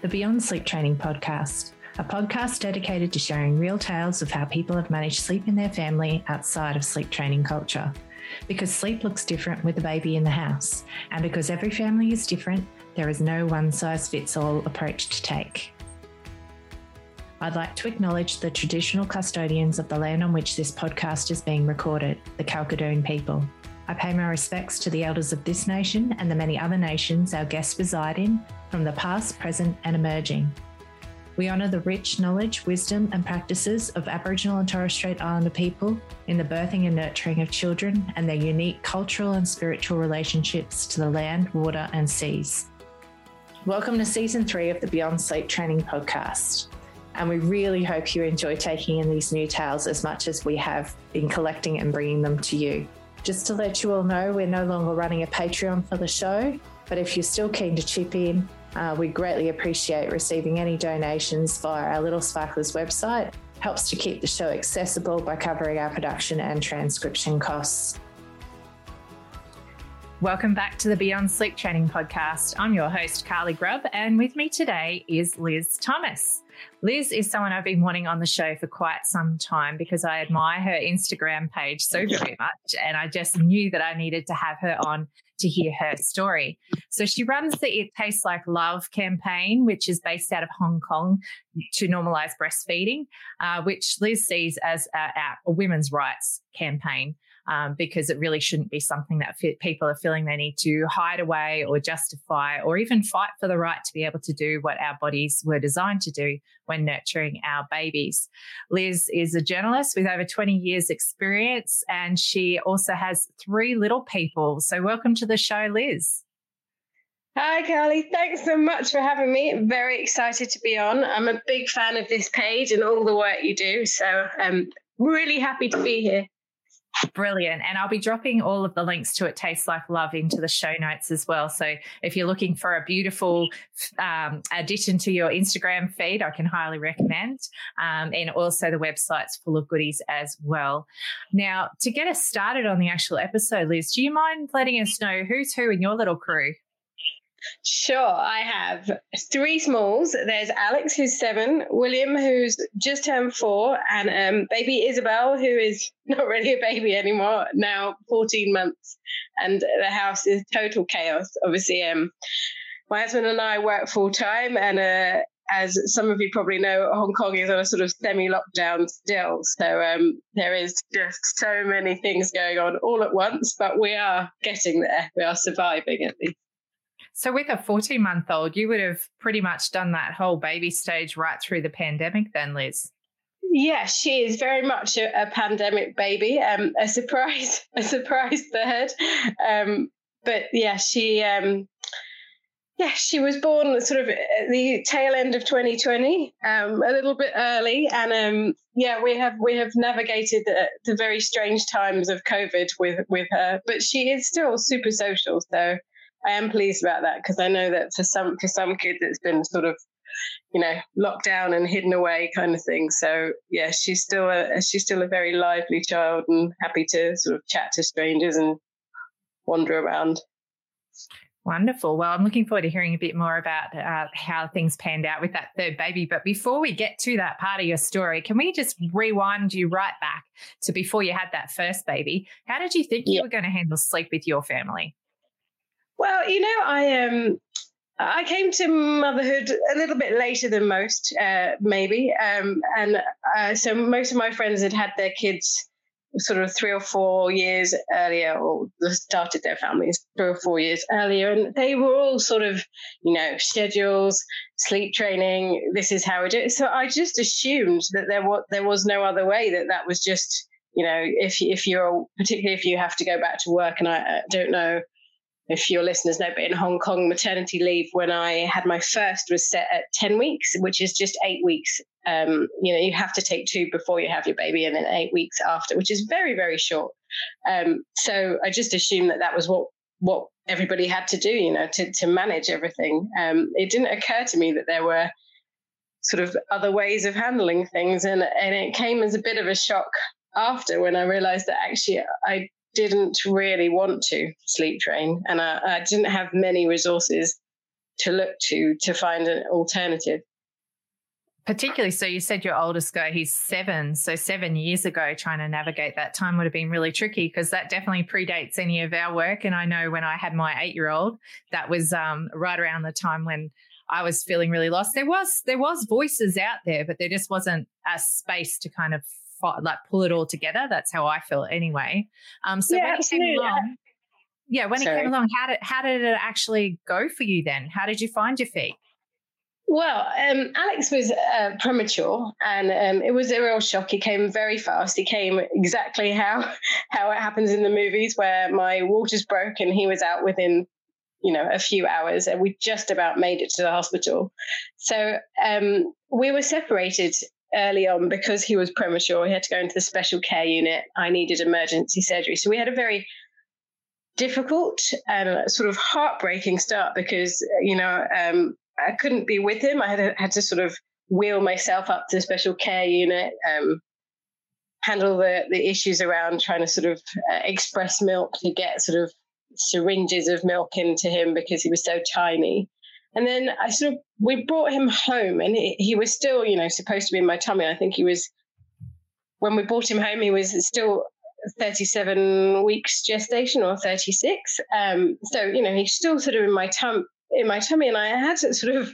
The Beyond Sleep Training Podcast, a podcast dedicated to sharing real tales of how people have managed sleep in their family outside of sleep training culture. Because sleep looks different with a baby in the house, and because every family is different, there is no one size fits all approach to take. I'd like to acknowledge the traditional custodians of the land on which this podcast is being recorded, the Kalkadoon people. I pay my respects to the elders of this nation and the many other nations our guests reside in, from the past, present, and emerging. We honour the rich knowledge, wisdom, and practices of Aboriginal and Torres Strait Islander people in the birthing and nurturing of children and their unique cultural and spiritual relationships to the land, water, and seas. Welcome to season three of the Beyond Sleep Training Podcast. And we really hope you enjoy taking in these new tales as much as we have been collecting and bringing them to you. Just to let you all know, we're no longer running a Patreon for the show, but if you're still keen to chip in, uh, we greatly appreciate receiving any donations via our Little Sparklers website. Helps to keep the show accessible by covering our production and transcription costs. Welcome back to the Beyond Sleep Training Podcast. I'm your host, Carly Grubb, and with me today is Liz Thomas. Liz is someone I've been wanting on the show for quite some time because I admire her Instagram page so very much. And I just knew that I needed to have her on to hear her story. So she runs the It Tastes Like Love campaign, which is based out of Hong Kong to normalize breastfeeding, uh, which Liz sees as a, a women's rights campaign um, because it really shouldn't be something that people are feeling they need to hide away or justify or even fight for the right to be able to do what our bodies were designed to do when nurturing our babies. Liz is a journalist with over 20 years experience and she also has three little people. So welcome to the show, Liz. Hi, Carly. Thanks so much for having me. I'm very excited to be on. I'm a big fan of this page and all the work you do. So I'm really happy to be here. Brilliant. And I'll be dropping all of the links to It Tastes Like Love into the show notes as well. So if you're looking for a beautiful um, addition to your Instagram feed, I can highly recommend. Um, and also the website's full of goodies as well. Now, to get us started on the actual episode, Liz, do you mind letting us know who's who in your little crew? Sure, I have three smalls. There's Alex, who's seven, William, who's just turned four, and um, baby Isabel, who is not really a baby anymore, now 14 months. And the house is total chaos. Obviously, um, my husband and I work full time, and uh, as some of you probably know, Hong Kong is on a sort of semi lockdown still. So um, there is just so many things going on all at once, but we are getting there. We are surviving at least. So, with a 14 month old, you would have pretty much done that whole baby stage right through the pandemic, then, Liz. Yeah, she is very much a, a pandemic baby, um, a surprise, a surprise third. Um, but yeah, she um, yeah, she was born sort of at the tail end of 2020, um, a little bit early, and um, yeah, we have we have navigated the, the, very strange times of COVID with with her, but she is still super social. So I am pleased about that because I know that for some for some kids it's been sort of you know locked down and hidden away kind of thing. So yeah, she's still a she's still a very lively child and happy to sort of chat to strangers and wander around. Wonderful. Well, I'm looking forward to hearing a bit more about uh, how things panned out with that third baby. But before we get to that part of your story, can we just rewind you right back to before you had that first baby? How did you think you were going to handle sleep with your family? Well, you know, I um, I came to motherhood a little bit later than most, uh, maybe, um, and uh, so most of my friends had had their kids sort of three or four years earlier, or started their families three or four years earlier, and they were all sort of, you know, schedules, sleep training. This is how we do it. So I just assumed that there was there was no other way. That that was just, you know, if if you're particularly if you have to go back to work, and I, I don't know if your listeners know, but in Hong Kong, maternity leave when I had my first was set at 10 weeks, which is just eight weeks. Um, you know, you have to take two before you have your baby and then eight weeks after, which is very, very short. Um, so I just assumed that that was what what everybody had to do, you know, to, to manage everything. Um, it didn't occur to me that there were sort of other ways of handling things. And, and it came as a bit of a shock after when I realized that actually I didn't really want to sleep train, and I, I didn't have many resources to look to to find an alternative. Particularly so you said your oldest guy he's seven. So seven years ago trying to navigate that time would have been really tricky because that definitely predates any of our work. And i know when i had my eight year old that was um, right around the time when i was feeling really lost. There was there was voices out there but there just wasn't a space to kind of like pull it all together. That's how I feel anyway. Um, so yeah, when it came along, yeah, when Sorry. it came along, how did how did it actually go for you then? How did you find your feet? Well, um, Alex was uh, premature, and um, it was a real shock. He came very fast. He came exactly how how it happens in the movies, where my waters broke and he was out within, you know, a few hours, and we just about made it to the hospital. So um, we were separated early on because he was premature. He had to go into the special care unit. I needed emergency surgery. So we had a very difficult and sort of heartbreaking start because, you know, um, I couldn't be with him. I had, had to sort of wheel myself up to the special care unit, um, handle the, the issues around trying to sort of uh, express milk to get sort of syringes of milk into him because he was so tiny. And then I sort of we brought him home, and he, he was still, you know, supposed to be in my tummy. I think he was when we brought him home. He was still 37 weeks gestation or 36. Um, so you know, he's still sort of in my tum in my tummy, and I had sort of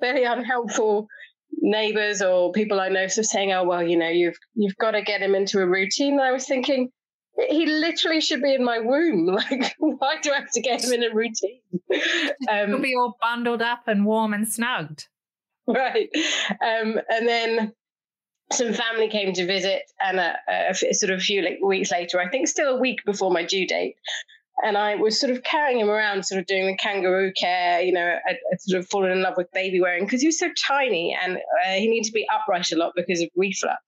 very unhelpful neighbors or people I know sort of saying, "Oh well, you know, you've you've got to get him into a routine." And I was thinking, he literally should be in my womb. Like, why do I have to get him in a routine? Um, He'll be all bundled up and warm and snugged. Right. Um, and then some family came to visit, and a, a, sort of a few like, weeks later, I think still a week before my due date, and I was sort of carrying him around, sort of doing the kangaroo care. You know, I, I sort of fallen in love with baby wearing because he was so tiny and uh, he needed to be upright a lot because of reflux.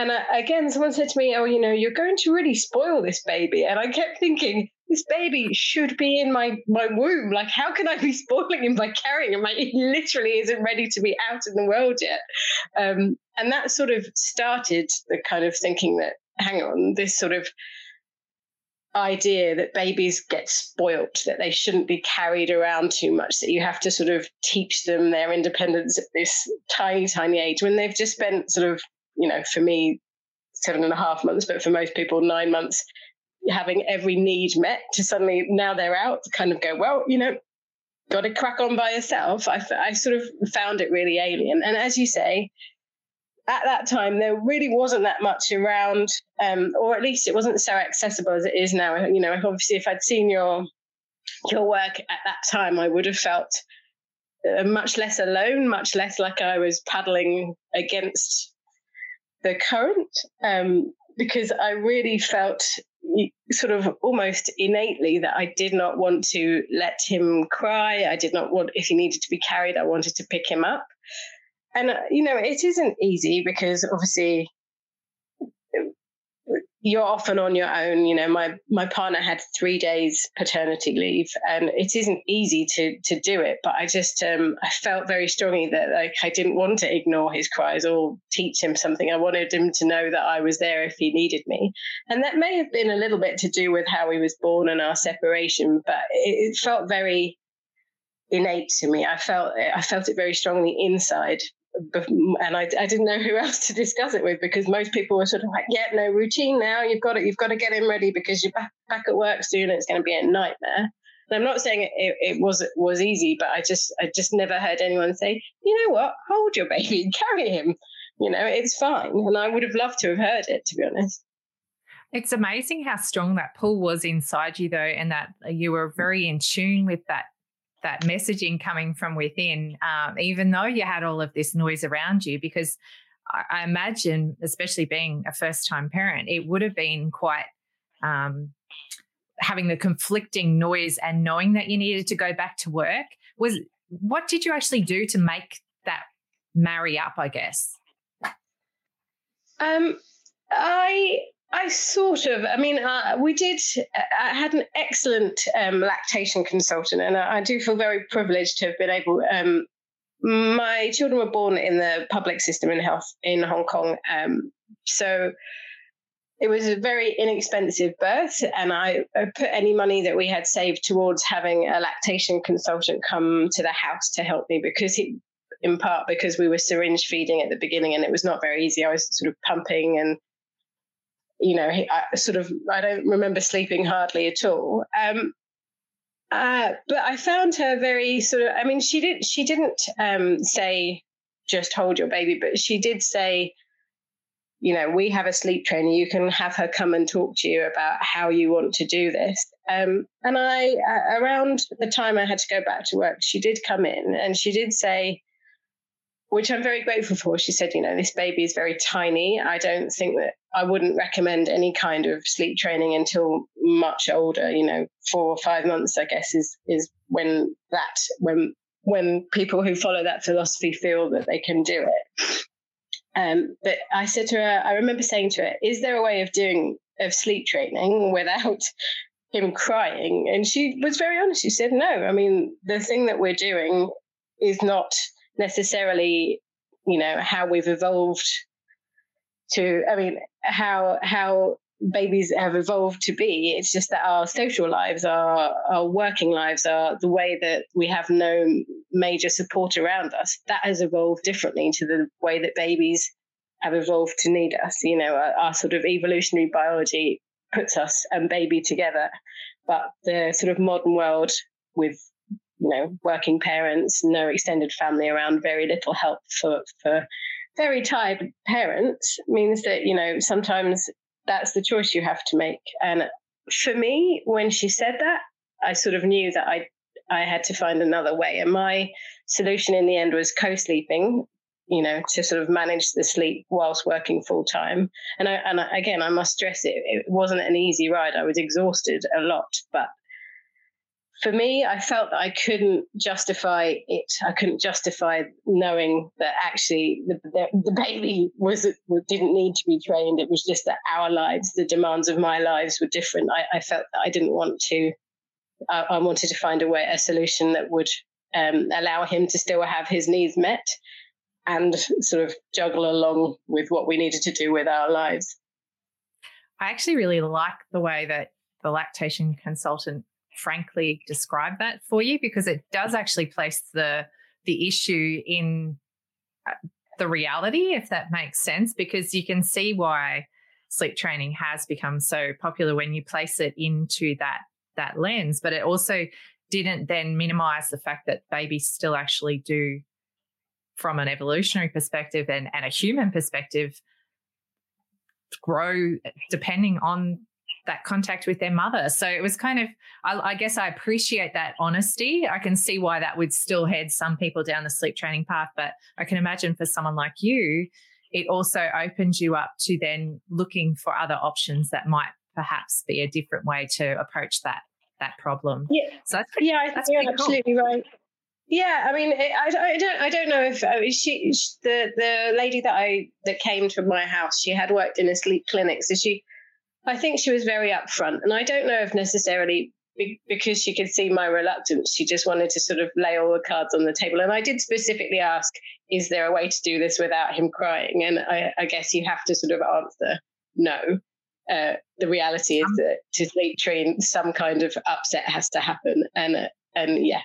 And uh, again, someone said to me, Oh, you know, you're going to really spoil this baby. And I kept thinking, this baby should be in my, my womb. Like, how can I be spoiling him by carrying him? Like, he literally isn't ready to be out in the world yet. Um, and that sort of started the kind of thinking that, hang on, this sort of idea that babies get spoilt, that they shouldn't be carried around too much, that you have to sort of teach them their independence at this tiny, tiny age when they've just spent sort of you know, for me, seven and a half months, but for most people, nine months, having every need met to suddenly now they're out, to kind of go, well, you know, got to crack on by yourself. I, I sort of found it really alien. And as you say, at that time, there really wasn't that much around, um, or at least it wasn't so accessible as it is now. You know, obviously, if I'd seen your your work at that time, I would have felt uh, much less alone, much less like I was paddling against the current um, because I really felt sort of almost innately that I did not want to let him cry. I did not want, if he needed to be carried, I wanted to pick him up. And, uh, you know, it isn't easy because obviously you're often on your own. You know, my my partner had three days paternity leave, and it isn't easy to to do it. But I just um, I felt very strongly that like I didn't want to ignore his cries or teach him something. I wanted him to know that I was there if he needed me, and that may have been a little bit to do with how he was born and our separation. But it, it felt very innate to me. I felt I felt it very strongly inside and I, I didn't know who else to discuss it with because most people were sort of like, yeah, no routine now. You've got it. You've got to get him ready because you're back, back at work soon. it's going to be a nightmare. And I'm not saying it, it, it, was was easy, but I just I just never heard anyone say, you know what, hold your baby, carry him. You know, it's fine. And I would have loved to have heard it, to be honest. It's amazing how strong that pull was inside you, though, and that uh, you were very in tune with that that messaging coming from within, um, even though you had all of this noise around you, because I, I imagine, especially being a first time parent, it would have been quite um, having the conflicting noise and knowing that you needed to go back to work. Was what did you actually do to make that marry up? I guess. Um, I I sort of, I mean, uh, we did, I had an excellent um, lactation consultant, and I, do feel very privileged to have been able. Um, my children were born in the public system in health in Hong Kong. Um, so it was a very inexpensive birth, and I, I put any money that we had saved towards having a lactation consultant come to the house to help me because he, in part because we were syringe feeding at the beginning and it was not very easy. I was sort of pumping and you know, I sort of, I don't remember sleeping hardly at all. Um, uh, but I found her very sort of, I mean, she didn't, she didn't um, say just hold your baby, but she did say, you know, we have a sleep trainer. You can have her come and talk to you about how you want to do this. Um, and I, uh, around the time I had to go back to work, she did come in and she did say, which I'm very grateful for. She said, you know, this baby is very tiny. I don't think that I wouldn't recommend any kind of sleep training until much older, you know, four or five months, I guess, is is when that when when people who follow that philosophy feel that they can do it. Um, but I said to her, I remember saying to her, is there a way of doing of sleep training without him crying? And she was very honest. She said, no. I mean, the thing that we're doing is not necessarily, you know, how we've evolved to. I mean, how how babies have evolved to be. It's just that our social lives, our our working lives, are the way that we have no major support around us. That has evolved differently to the way that babies have evolved to need us. You know, our, our sort of evolutionary biology puts us and baby together, but the sort of modern world with you know, working parents, no extended family around, very little help for for very tired parents means that you know sometimes that's the choice you have to make. And for me, when she said that, I sort of knew that I I had to find another way. And my solution in the end was co-sleeping, you know, to sort of manage the sleep whilst working full time. And I, and I, again, I must stress it, it wasn't an easy ride. I was exhausted a lot, but for me, I felt that I couldn't justify it. I couldn't justify knowing that actually the, the, the, baby was didn't need to be trained. It was just that our lives, the demands of my lives, were different. I, I felt that I didn't want to. I, I, wanted to find a way, a solution that would um, allow him to still have his needs met, and sort of juggle along with what we needed to do with our lives. I actually really like the way that the lactation consultant frankly describe that for you because it does actually place the the issue in uh, the reality if that makes sense because you can see why sleep training has become so popular when you place it into that that lens but it also didn't then minimize the fact that babies still actually do from an evolutionary perspective and, and a human perspective grow depending on that contact with their mother. So it was kind of, I, I, guess I appreciate that honesty. I can see why that would still head some people down the sleep training path, but I can imagine for someone like you, it also opens you up to then looking for other options that might perhaps be a different way to approach that that problem. Yeah. So that's pretty, yeah, I that's think you're cool. absolutely right. Yeah, I mean, I, I don't, I don't know if uh, she, she, the the lady that I that came to my house, she had worked in a sleep clinic, so she, I think she was very upfront, and I don't know if necessarily because she could see my reluctance, she just wanted to sort of lay all the cards on the table. And I did specifically ask, is there a way to do this without him crying? And I, I guess you have to sort of answer no. Uh, the reality is that to sleep train, some kind of upset has to happen, and uh, and yeah,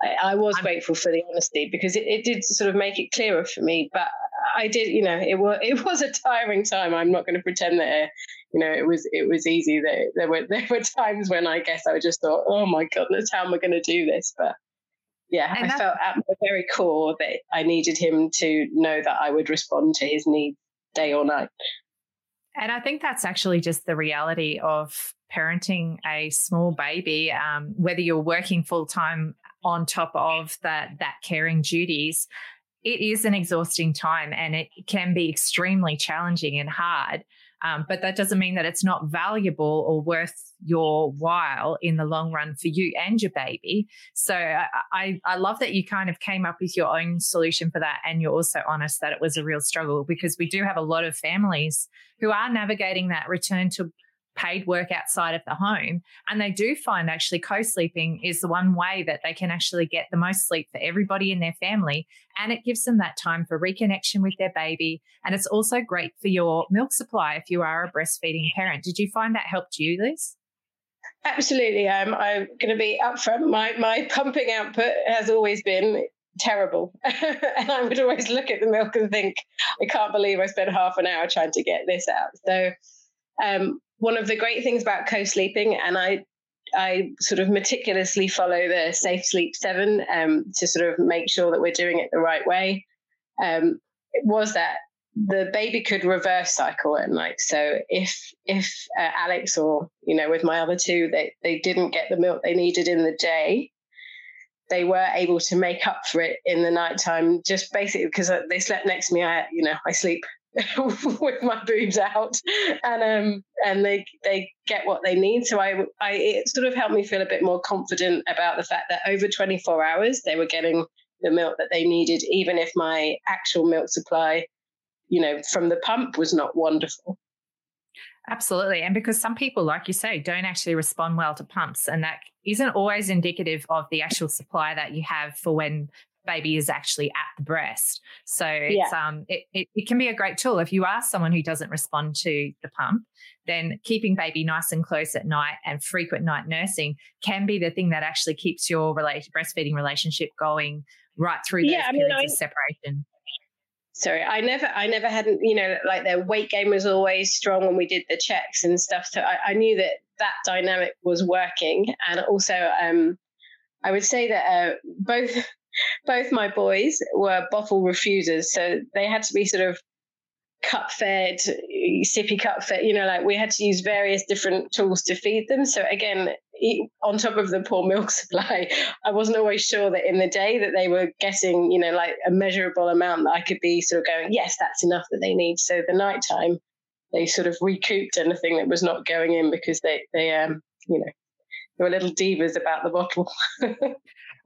I, I was I'm, grateful for the honesty because it, it did sort of make it clearer for me. But I did, you know, it was it was a tiring time. I'm not going to pretend that uh, you know it was it was easy. There there were there were times when I guess I just thought, oh my goodness, how am I going to do this? But yeah, and I felt at my very core that I needed him to know that I would respond to his needs day or night. And I think that's actually just the reality of parenting a small baby, um, whether you're working full time on top of that that caring duties it is an exhausting time and it can be extremely challenging and hard um, but that doesn't mean that it's not valuable or worth your while in the long run for you and your baby. So I, I, I, love that you kind of came up with your own solution for that. And you're also honest that it was a real struggle because we do have a lot of families who are navigating that return to paid work outside of the home. And they do find actually co sleeping is the one way that they can actually get the most sleep for everybody in their family. And it gives them that time for reconnection with their baby. And it's also great for your milk supply if you are a breastfeeding parent. Did you find that helped you, Liz? Absolutely. Um, I'm going to be upfront. My, my pumping output has always been terrible. and I would always look at the milk and think, I can't believe I spent half an hour trying to get this out. So um, one of the great things about co-sleeping, and I I sort of meticulously follow the Safe Sleep Seven um, to sort of make sure that we're doing it the right way. Um, was that the baby could reverse cycle at night. So if if uh, Alex or you know with my other two they they didn't get the milk they needed in the day, they were able to make up for it in the nighttime. Just basically because uh, they slept next to me. I you know I sleep with my boobs out, and um, and they they get what they need. So I I it sort of helped me feel a bit more confident about the fact that over 24 hours they were getting the milk that they needed, even if my actual milk supply, you know, from the pump was not wonderful. Absolutely. And because some people, like you say, don't actually respond well to pumps, and that isn't always indicative of the actual supply that you have for when baby is actually at the breast. So it's yeah. um it, it, it can be a great tool if you are someone who doesn't respond to the pump, then keeping baby nice and close at night and frequent night nursing can be the thing that actually keeps your relation, breastfeeding relationship going right through those yeah, periods I mean, I, of separation. Sorry, I never, I never hadn't, you know, like their weight gain was always strong when we did the checks and stuff. So I, I knew that that dynamic was working, and also, um, I would say that uh, both both my boys were bottle refusers, so they had to be sort of cup fed, sippy cup fed. You know, like we had to use various different tools to feed them. So again, on top of the poor milk supply, I wasn't always sure that in the day that they were getting, you know, like a measurable amount that I could be sort of going, yes, that's enough that they need. So the nighttime, they sort of recouped anything that was not going in because they they um you know they were little divas about the bottle.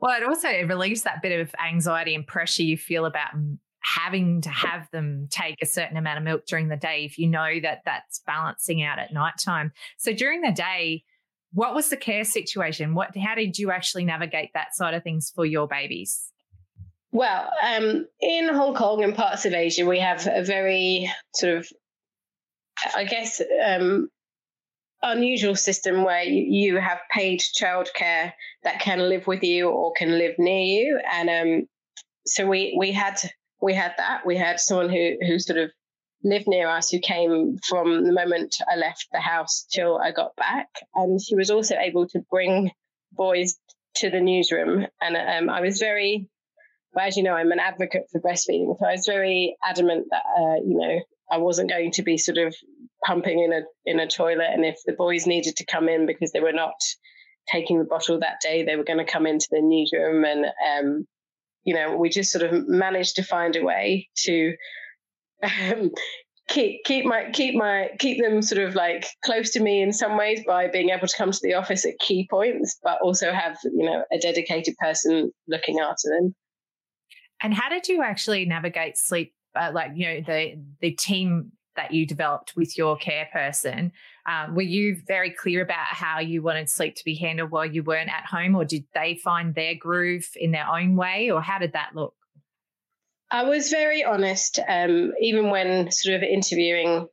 Well, it also it relieves that bit of anxiety and pressure you feel about having to have them take a certain amount of milk during the day if you know that that's balancing out at nighttime. So during the day, what was the care situation? What how did you actually navigate that side of things for your babies? Well, um, in Hong Kong and parts of Asia, we have a very sort of, I guess, um, unusual system where you, have paid childcare that can live with you or can live near you. And um, so we we had we had that. We had someone who who sort of lived near us who came from the moment I left the house till I got back, and she was also able to bring boys to the newsroom. And um, I was very, well, as you know, I'm an advocate for breastfeeding, so I was very adamant that uh, you know I wasn't going to be sort of pumping in a in a toilet, and if the boys needed to come in because they were not taking the bottle that day, they were going to come into the newsroom, and um, you know, we just sort of managed to find a way to um, keep keep my keep my keep them sort of like close to me in some ways by being able to come to the office at key points, but also have you know a dedicated person looking after them. And how did you actually navigate sleep? Uh, like you know the the team that you developed with your care person. Um, were you very clear about how you wanted sleep to be handled while you weren't at home, or did they find their groove in their own way, or how did that look? I was very honest, um, even when sort of interviewing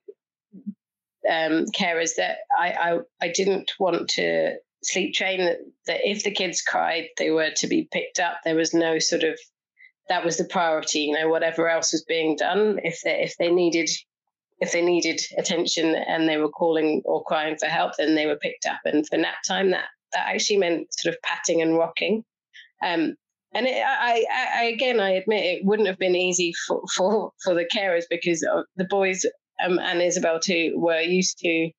um, carers, that I, I, I didn't want to sleep train that, that if the kids cried, they were to be picked up. There was no sort of that was the priority. You know, whatever else was being done, if they if they needed if they needed attention and they were calling or crying for help, then they were picked up. And for nap time, that that actually meant sort of patting and rocking. Um, and it, I, I, again, I admit it wouldn't have been easy for for, for the carers because the boys um, and Isabel too were used to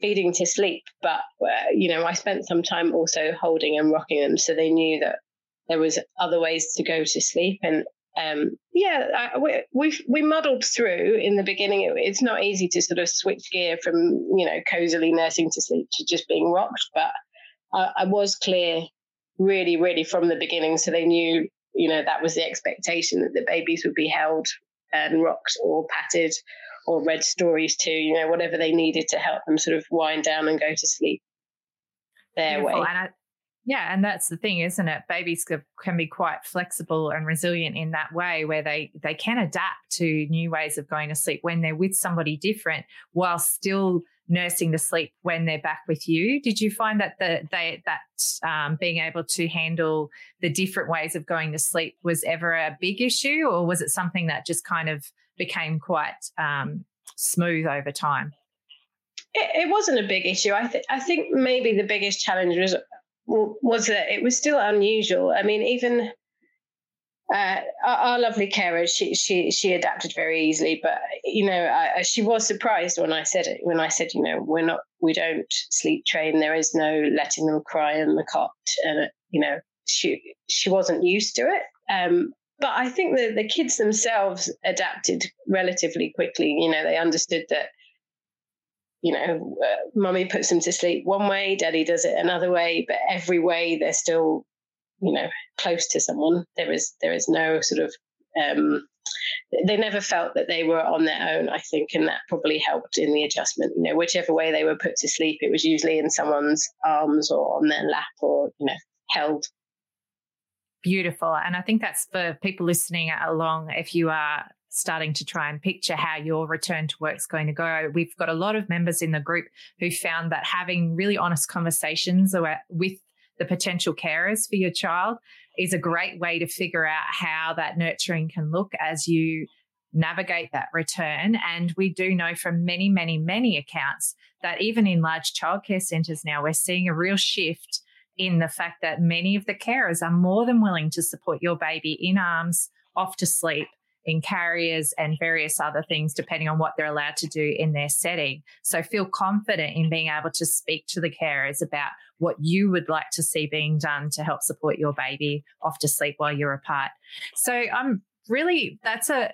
feeding to sleep. But uh, you know, I spent some time also holding and rocking them, so they knew that there was other ways to go to sleep. And um, yeah, I, we we we muddled through in the beginning. It, it's not easy to sort of switch gear from you know cozily nursing to sleep to just being rocked, but I, I was clear really, really from the beginning. So they knew, you know, that was the expectation that the babies would be held and rocked or patted or read stories to, you know, whatever they needed to help them sort of wind down and go to sleep their Beautiful. way. And I, yeah, and that's the thing, isn't it? Babies can be quite flexible and resilient in that way, where they they can adapt to new ways of going to sleep when they're with somebody different, while still nursing to sleep when they're back with you. Did you find that the they that um, being able to handle the different ways of going to sleep was ever a big issue, or was it something that just kind of became quite um, smooth over time? It, it, wasn't a big issue. I I think maybe the biggest challenge was was that it was still unusual. I mean, even uh, our, our, lovely carer, she she she adapted very easily, but you know, I, she was surprised when I said it. When I said, you know, we're not, we don't sleep train. There is no letting them cry in the cot, and you know, she she wasn't used to it. Um, but I think that the kids themselves adapted relatively quickly. You know, they understood that. You know, uh, mummy puts them to sleep one way, daddy does it another way, but every way they're still you know close to someone. There is there is no sort of um, they never felt that they were on their own i think and that probably helped in the adjustment. You know whichever way they were put to sleep it was usually in someone's arms or on their lap or you know held. Beautiful and i think that's for people listening along if you are starting to try and picture how your return to work is going to go. We've got a lot of members in the group who found that having really honest conversations with the potential carers for your child is a great way to figure out how that nurturing can look as you navigate that return. And we do know from many, many, many accounts that even in large childcare centres now, we're seeing a real shift in the fact that many of the carers are more than willing to support your baby in arms, off to sleep, in carriers and various other things, depending on what they're allowed to do in their setting. So feel confident in being able to speak to the carers about what you would like to see being done to help support your baby off to sleep while you're apart. So I'm really, that's a,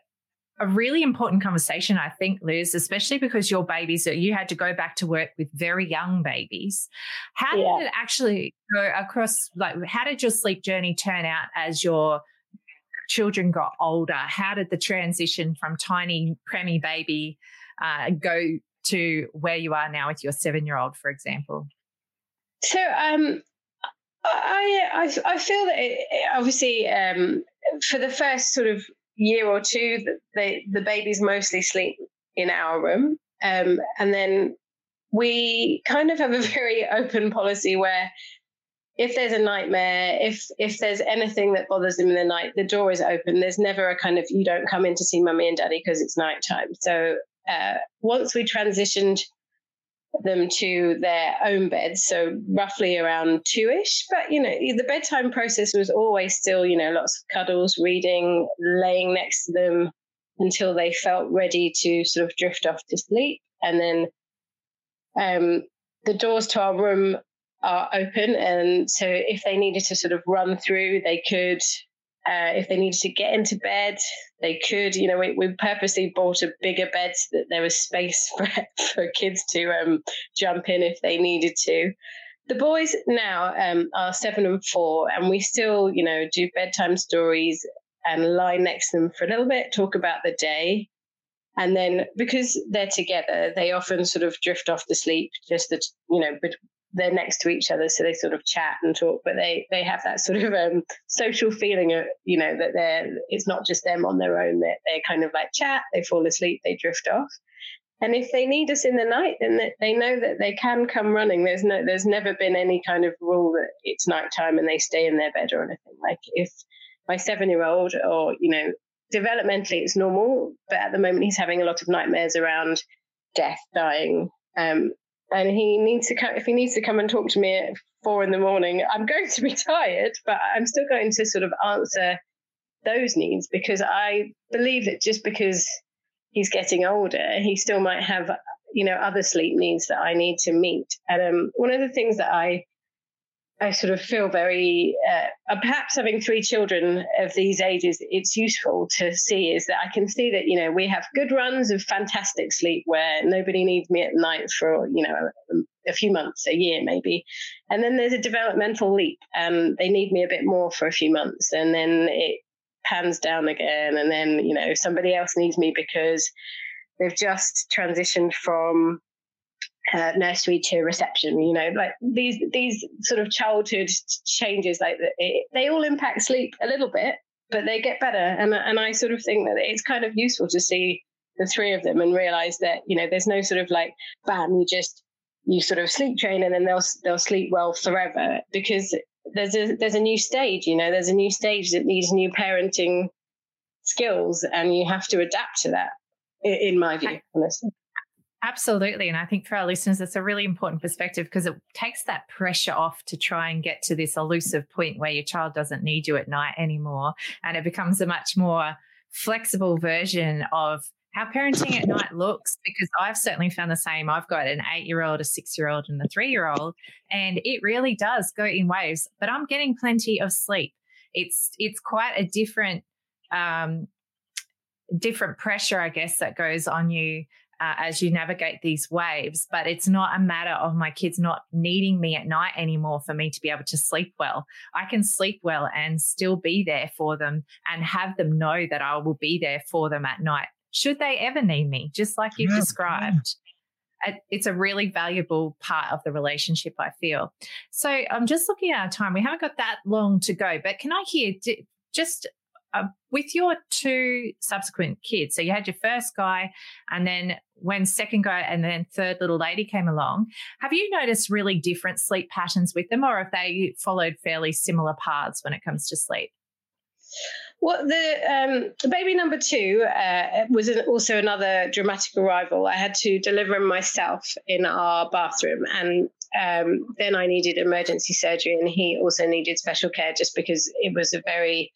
a really important conversation, I think, Liz, especially because your babies, you had to go back to work with very young babies. How yeah. did it actually go across? Like, how did your sleep journey turn out as your children got older? How did the transition from tiny preemie baby uh, go to where you are now with your seven year old, for example? So um, I, I, I feel that it, obviously um, for the first sort of year or two, the the babies mostly sleep in our room, um, and then we kind of have a very open policy where if there's a nightmare, if if there's anything that bothers them in the night, the door is open. There's never a kind of you don't come in to see mummy and daddy because it's nighttime. So uh, once we transitioned them to their own beds, so roughly around two ish. But you know, the bedtime process was always still, you know, lots of cuddles, reading, laying next to them until they felt ready to sort of drift off to sleep, and then um, the doors to our room are open. And so if they needed to sort of run through, they could. uh, if they needed to get into bed, they could. You know, we, we purposely bought a bigger bed so that there was space for, for kids to um, jump in if they needed to. The boys now um, are seven and four, and we still, you know, do bedtime stories and lie next to them for a little bit, talk about the day. And then because they're together, they often sort of drift off to sleep, just that, you know, but they're next to each other. So they sort of chat and talk, but they, they have that sort of um, social feeling of, you know, that they're, it's not just them on their own, that they're kind of like chat, they fall asleep, they drift off. And if they need us in the night, then they know that they can come running. There's no, there's never been any kind of rule that it's nighttime and they stay in their bed or anything. Like if my seven year old or, you know, developmentally it's normal, but at the moment he's having a lot of nightmares around death, dying. Um, and he needs to come, if he needs to come and talk to me at four in the morning, I'm going to be tired, but I'm still going to sort of answer those needs because I believe that just because he's getting older, he still might have, you know, other sleep needs that I need to meet. And um, one of the things that I I sort of feel very, uh, perhaps having three children of these ages, it's useful to see is that I can see that, you know, we have good runs of fantastic sleep where nobody needs me at night for, you know, a few months, a year maybe. And then there's a developmental leap and they need me a bit more for a few months. And then it pans down again. And then, you know, somebody else needs me because they've just transitioned from uh, nursery to reception you know like these these sort of childhood changes like it, they all impact sleep a little bit but they get better. And and I sort of think that it's kind of useful to see the three of them and realize that you know there's no sort of like bam you just you sort of sleep train and then they'll they'll sleep well forever because there's a there's a new stage you know there's a new stage that needs new parenting skills and you have to adapt to that in my view honestly Absolutely. And I think for our listeners, it's a really important perspective because it takes that pressure off to try and get to this elusive point where your child doesn't need you at night anymore. And it becomes a much more flexible version of how parenting at night looks because I've certainly found the same. I've got an eight year old, a six year old, and a three year old, and it really does go in waves, but I'm getting plenty of sleep. It's, it's quite a different, um, different pressure, I guess, that goes on you uh, as you navigate these waves. But it's not a matter of my kids not needing me at night anymore for me to be able to sleep well. I can sleep well and still be there for them and have them know that I will be there for them at night, should they ever need me, just like you've yeah, described. Yeah. It's a really valuable part of the relationship, I feel. So I'm just looking at our time. We haven't got that long to go, but can I hear just uh, with your two subsequent kids, so you had your first guy, and then when second guy and then third little lady came along, have you noticed really different sleep patterns with them, or have they followed fairly similar paths when it comes to sleep? Well, the um, baby number two uh, was an, also another dramatic arrival. I had to deliver him myself in our bathroom, and um, then I needed emergency surgery, and he also needed special care just because it was a very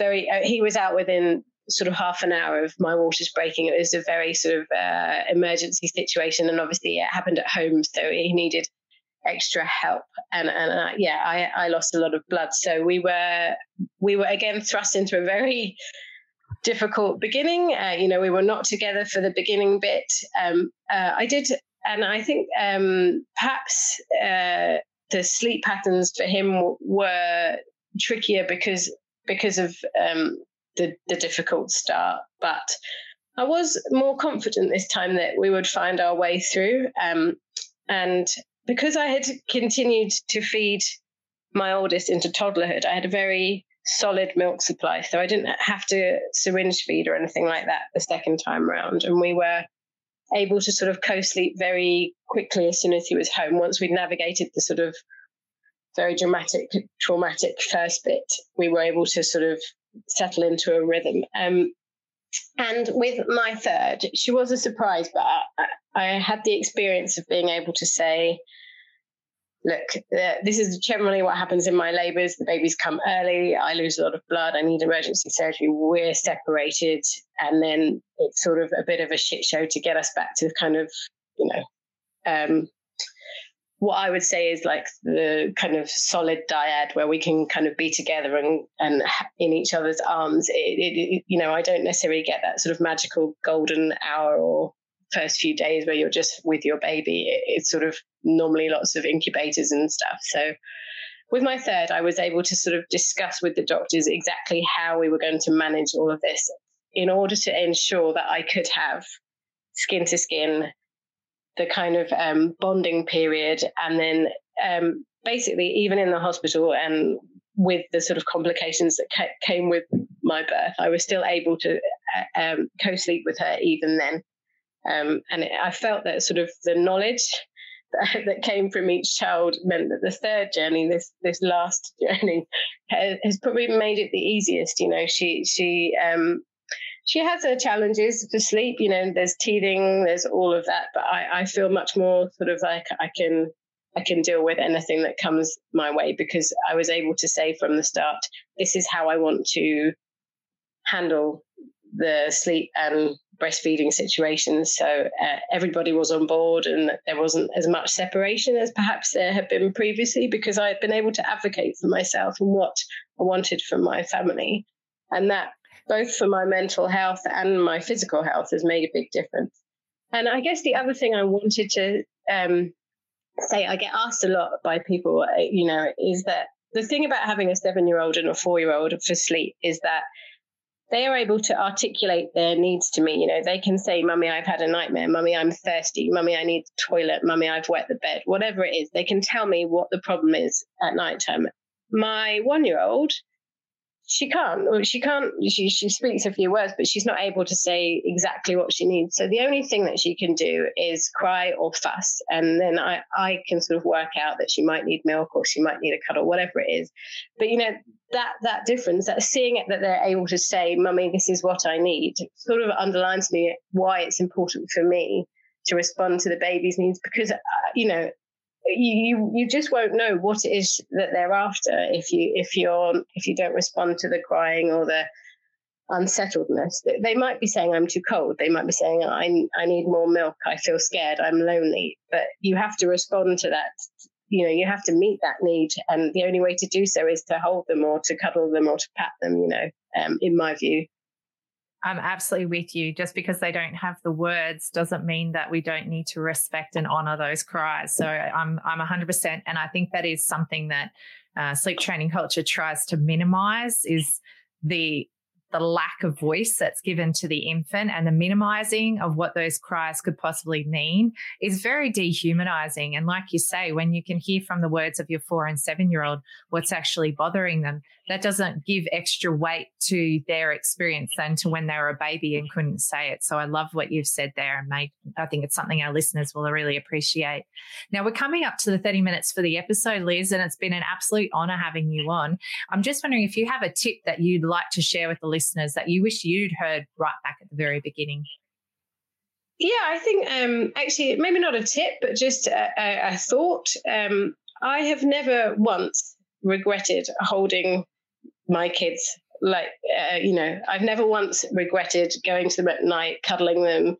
very, uh, he was out within sort of half an hour of my waters breaking. It was a very sort of uh, emergency situation, and obviously it happened at home, so he needed extra help. And and uh, yeah, I I lost a lot of blood, so we were we were again thrust into a very difficult beginning. Uh, you know, we were not together for the beginning bit. Um, uh, I did, and I think um, perhaps uh, the sleep patterns for him were trickier because because of um, the, the difficult start. But I was more confident this time that we would find our way through. Um, and because I had continued to feed my oldest into toddlerhood, I had a very solid milk supply. So I didn't have to syringe feed or anything like that the second time around. And we were able to sort of co sleep very quickly as soon as he was home once we'd navigated the sort of very dramatic, traumatic first bit, we were able to sort of settle into a rhythm. Um, and with my third, she was a surprise, but I, I had the experience of being able to say, look, this is generally what happens in my labors. The babies come early. I lose a lot of blood. I need emergency surgery. We're separated. And then it's sort of a bit of a shit show to get us back to kind of, you know, um, what I would say is like the kind of solid dyad where we can kind of be together and and in each other's arms. It, it, it, you know, I don't necessarily get that sort of magical golden hour or first few days where you're just with your baby. it's sort of normally lots of incubators and stuff. So with my third, I was able to sort of discuss with the doctors exactly how we were going to manage all of this in order to ensure that I could have skin to skin, the kind of um, bonding period, and then um, basically, even in the hospital and with the sort of complications that ca- came with my birth, I was still able to uh, um, co sleep with her even then. Um, and it, I felt that sort of the knowledge that, came from each child meant that the third journey, this this last journey, has, has probably made it the easiest. You know, she she um, she has her challenges for sleep. You know, there's teething, there's all of that, but I, I feel much more sort of like I can I can deal with anything that comes my way because I was able to say from the start, this is how I want to handle the sleep and breastfeeding situations. So uh, everybody was on board, and there wasn't as much separation as perhaps there had been previously because I had been able to advocate for myself and what I wanted from my family. And that, both for my mental health and my physical health, has made a big difference. And I guess the other thing I wanted to um, say, I get asked a lot by people, uh, you know, is that the thing about having a seven year old and a four year old for sleep is that they are able to articulate their needs to me. You know, they can say, Mummy, I've had a nightmare. Mummy, I'm thirsty. Mummy, I need the toilet. Mummy, I've wet the bed. Whatever it is, they can tell me what the problem is at nighttime. My one year old she can't she can't she she speaks a few words but she's not able to say exactly what she needs. So the only thing that she can do is cry or fuss and then i i can sort of work out that she might need milk or she might need a cuddle whatever it is. But you know that that difference that seeing it that they're able to say mummy this is what i need sort of underlines me why it's important for me to respond to the baby's needs because uh, you know you you just won't know what it is that they're after if you if you're if you don't respond to the crying or the unsettledness. They might be saying I'm too cold. They might be saying I I need more milk. I feel scared. I'm lonely. But you have to respond to that. You know, you have to meet that need, and the only way to do so is to hold them or to cuddle them or to pat them. You know, um, in my view. I'm absolutely with you. Just because they don't have the words doesn't mean that we don't need to respect and honor those cries. So I'm I'm 100%, and I think that is something that uh, sleep training culture tries to minimize is the the lack of voice that's given to the infant and the minimizing of what those cries could possibly mean is very dehumanizing. And like you say, when you can hear from the words of your four and seven year old what's actually bothering them, that doesn't give extra weight to their experience than to when they were a baby and couldn't say it. So I love what you've said there and I think it's something our listeners will really appreciate. Now we're coming up to the 30 minutes for the episode, Liz, and it's been an absolute honor having you on. I'm just wondering if you have a tip that you'd like to share with the listeners that you wish you'd heard right back at the very beginning. Yeah, I think um, actually maybe not a tip, but just a, a, a thought. Um, I have never once regretted holding my kids. Like, uh, you know, I've never once regretted going to them at night, cuddling them.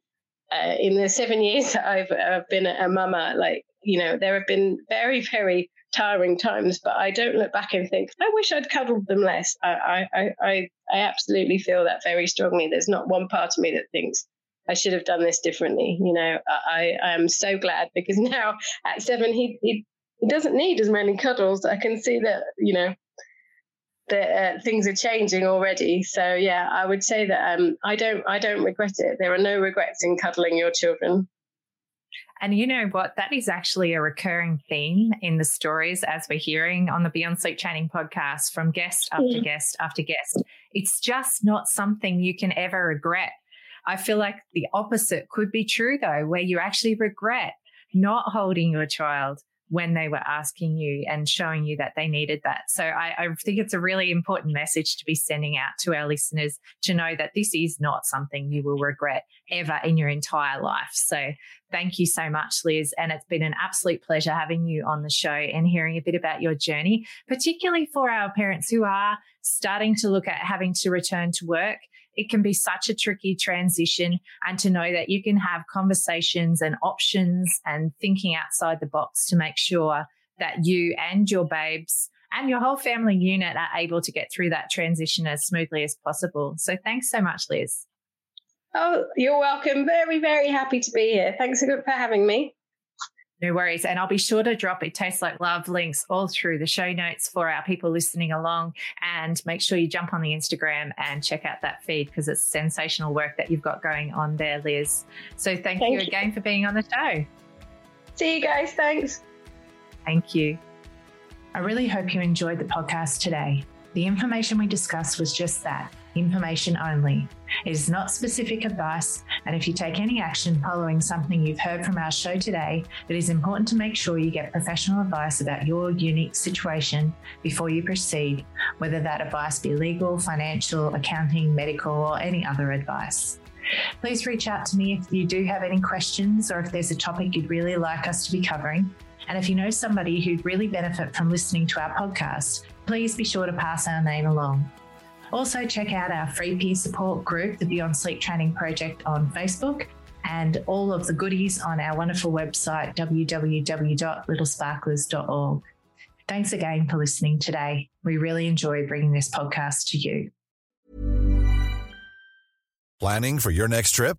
Uh, in the seven years that I've, I've been a mama, like, you know, there have been very, very tiring times, but I don't look back and think, I wish I'd cuddled them less. I, I, I, I absolutely feel that very strongly. There's not one part of me that thinks I should have done this differently. You know, I, I am so glad because now at seven, he, he, he doesn't need as many cuddles. I can see that, you know, that uh, things are changing already. So yeah, I would say that um, I don't I don't regret it. There are no regrets in cuddling your children. And you know what? That is actually a recurring theme in the stories as we're hearing on the Beyond Sleep Training podcast from guest after yeah. guest after guest. It's just not something you can ever regret. I feel like the opposite could be true though, where you actually regret not holding your child when they were asking you and showing you that they needed that. So I, I, think it's a really important message to be sending out to our listeners to know that this is not something you will regret ever in your entire life. So thank you so much, Liz. And it's been an absolute pleasure having you on the show and hearing a bit about your journey, particularly for our parents who are starting to look at having to return to work it can be such a tricky transition and to know that you can have conversations and options and thinking outside the box to make sure that you and your babes and your whole family unit are able to get through that transition as smoothly as possible. So thanks so much, Liz. Oh, you're welcome. Very, very happy to be here. Thanks for having me. No worries. And I'll be sure to drop It Tastes Like Love links all through the show notes for our people listening along. And make sure you jump on the Instagram and check out that feed because it's sensational work that you've got going on there, Liz. So thank, thank you, you again for being on the show. See you guys. Thanks. Thank you. I really hope you enjoyed the podcast today. The information we discussed was just that information only. It is not specific advice, and if you take any action following something you've heard from our show today, it is important to make sure you get professional advice about your unique situation before you proceed, whether that advice be legal, financial, accounting, medical, or any other advice. Please reach out to me if you do have any questions or if there's a topic you'd really like us to be covering. And if you know somebody who'd really benefit from listening to our podcast, please be sure to pass our name along. Also, check out our free peer support group, the Beyond Sleep Training Project, on Facebook, and all of the goodies on our wonderful website, www.littlesparklers.org. Thanks again for listening today. We really enjoy bringing this podcast to you. Planning for your next trip?